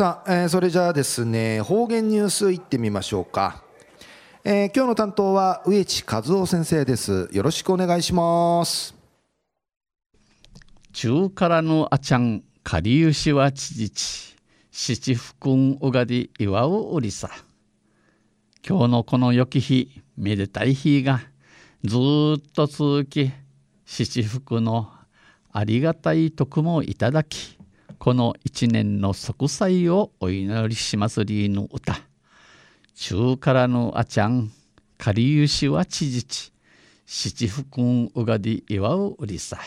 さあ、えー、それじゃあですね方言ニュースいってみましょうか、えー、今日の担当は植地和夫先生です。よろしくお願いします。中からのあちゃんかりゆしはちじち。七福んうがり祝ううりさ。今日のこの良き日めでたい日がずっと続き七福のありがたい徳もいただきこの一年の息災をお祈りしますりの歌。中からのあちゃんかりゆしはちじち。七福んうがり祝ううりさ。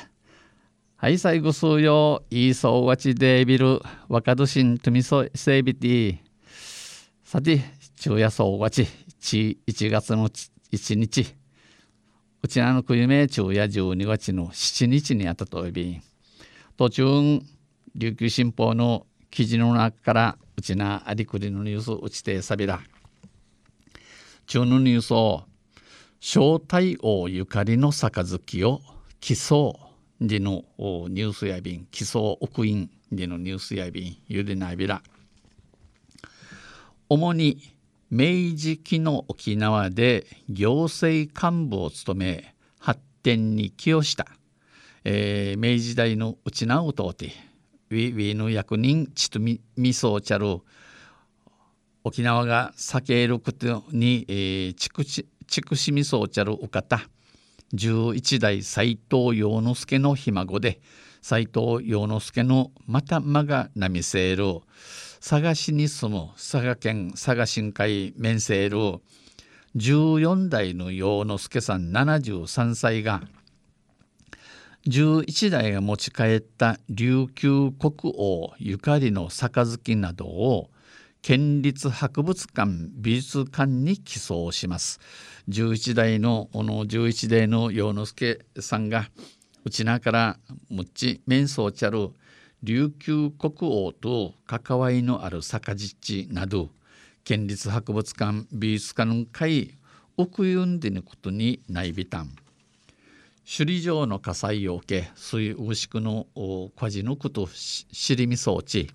はい最後数よ。いいそうわちでビル若年しんとみそせびて。さて昼夜そうわち1月の1日。うちなのくゆめ昼夜12月の7日にあたといび途中琉球新報の記事の中からうちなありくりのニュースうちてさびら中のニュースを正体王ゆかりの杯を競うでのニュースやびん競う奥院でのニュースやびんゆでなびら。主に明治期の沖縄で行政幹部を務め発展に寄与した、えー、明治時代のうちなうとうてウィウィの役人ちとみみそうちゃる沖縄が避けることに、えー、ちくしちくしみそうちゃるお方。11代斎藤陽之助のひ孫で斎藤陽之助のまたまがなみせる佐賀市に住む佐賀県佐賀新会面せる14代の陽之助さん73歳が11代が持ち帰った琉球国王ゆかりの杯などを県立博物館美術館に寄贈します。11代のこの11代の洋之助さんがうちなからむっち面相ちゃる琉球国王と関わりのある坂地など県立博物館美術館の会奥ゆんでぬことにないびたん首里城の火災を受け水牛宿の火事のこと知りみそうち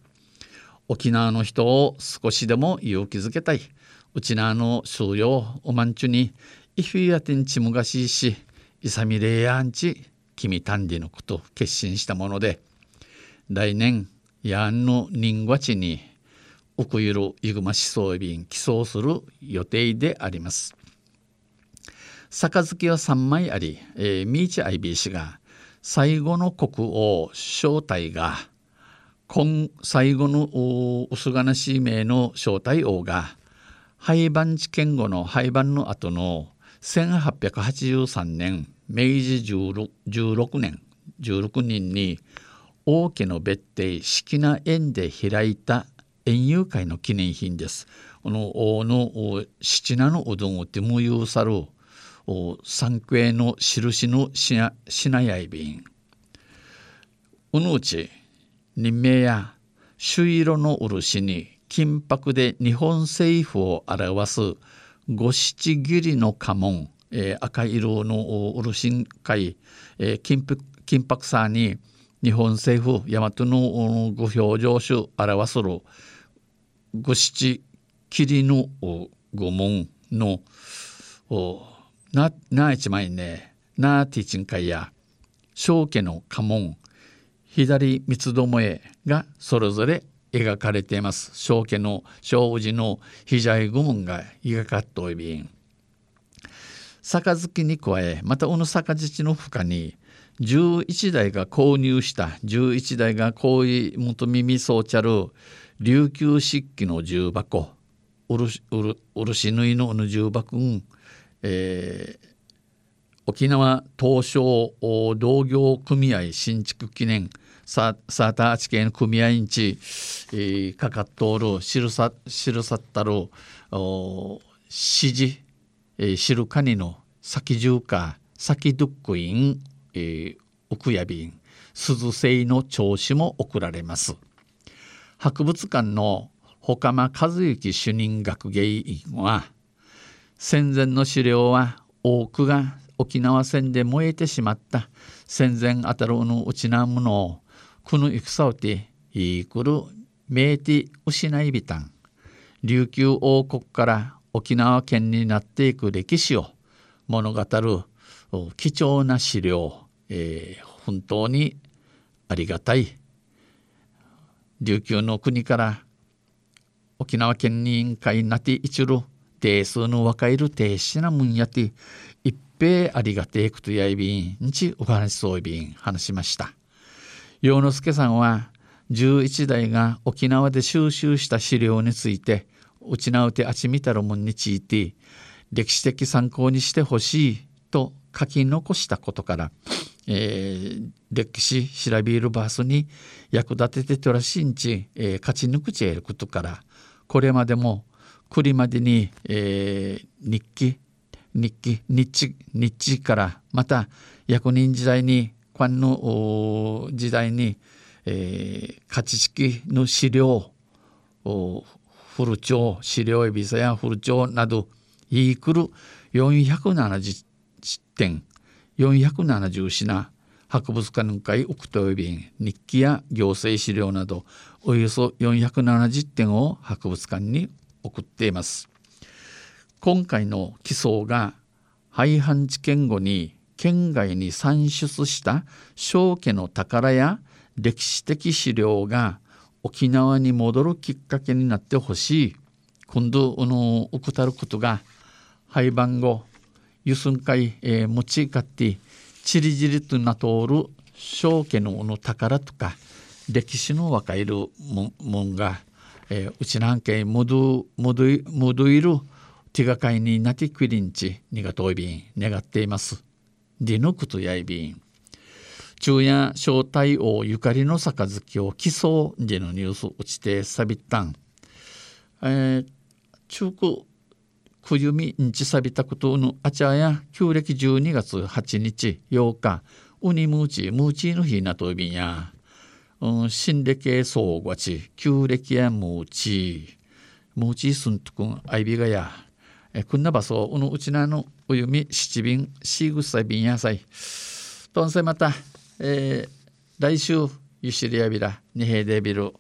沖縄の人を少しでも勇気づけたいうちなの収容おまんちゅにイフィアテンチムがしいしイサミレイアンチ君タンディのこと決心したもので来年ヤンの人和地に奥ゆるイグマ思想便寄贈する予定であります。杯は3枚あり、えー、ミーチ・アイビー氏が最後の国王正体が今最後の薄がなし名の正体王が廃盤治験後の廃盤の後の1883年明治 16, 16年16人に王家の別邸式な縁で開いた園遊会の記念品です。この王の七名のうどんを手もゆうさる三区の印のしなやいびん。うぬうち任命や朱色の漆に金箔で日本政府を表す五七切りの家紋、えー、赤色の漆会、えー、金金箔さに日本政府大和のご表情種表する五七切りの御紋のおなな一枚ねなティチンカイや正家の家紋左三つどもえがそれぞれ描かれています。正家の正氏の左御門が描かっといびん。杯に加えまたこの杯の深に11代が購入した11代がこういう元耳そうちゃる琉球漆器の重箱漆縫いの重箱、えー、沖縄東証同業組合新築記念サーターチ系の組合員地、えー、かかっとおる知るさ知さったる指示、えー、知るかにの先中華先ドックイン、えー、奥やびん鈴製の調子も送られます。博物館の岡間和幸主任学芸員は戦前の資料は多くが沖縄戦で燃えてしまった。戦前あたるのうちなものをこの戦をていくるメーティ失いびたん。琉球王国から沖縄県になっていく歴史を物語る貴重な資料、えー、本当にありがたい。琉球の国から沖縄県に委員会なて一る定数の若いる停止なもんやて一平ありがてえくとやいびんんちお話そういびん話しました。洋之助さんは11代が沖縄で収集した資料についてうちなうてあちみたるもんについて歴史的参考にしてほしいと書き残したことから、えー、歴史調べるバースに役立ててとらしんち、えー、勝ち抜くちえることからこれまでも来りまでに、えー、日記日記日記日記からまた役人時代に官の時代に、えー、勝ち式の資料古町資料エビサや古町などイークル470点470品博物館の会奥とび日記や行政資料などおよそ470点を博物館に送っています。今回の起訴が廃藩置県後に県外に産出した正家の宝や歴史的資料が沖縄に戻るきっかけになってほしい。今度の怠ることが廃藩後ゆすんかい、えー、持ちかってちりじりとなとおる正家のの宝とか歴史の分かるももんが、えー、うちなんけもどもどいもどいる手がかりになってくりんちにがといびん願っています。でのことやいびん。昼夜招待王ゆかりの杯を競うでのニュース落ちてさびったん。えー、中古冬みんちさびたことのあちゃや旧暦12月8日8日ウニムーチムーチの日なといびんや。うん、新暦総合ち旧暦やむち、むちすんとくんあいびがやえくんなばそうのうちなのおゆみ七便しぐさびんやさいとんせまた、えー、来週ゆしりやびらにへでびる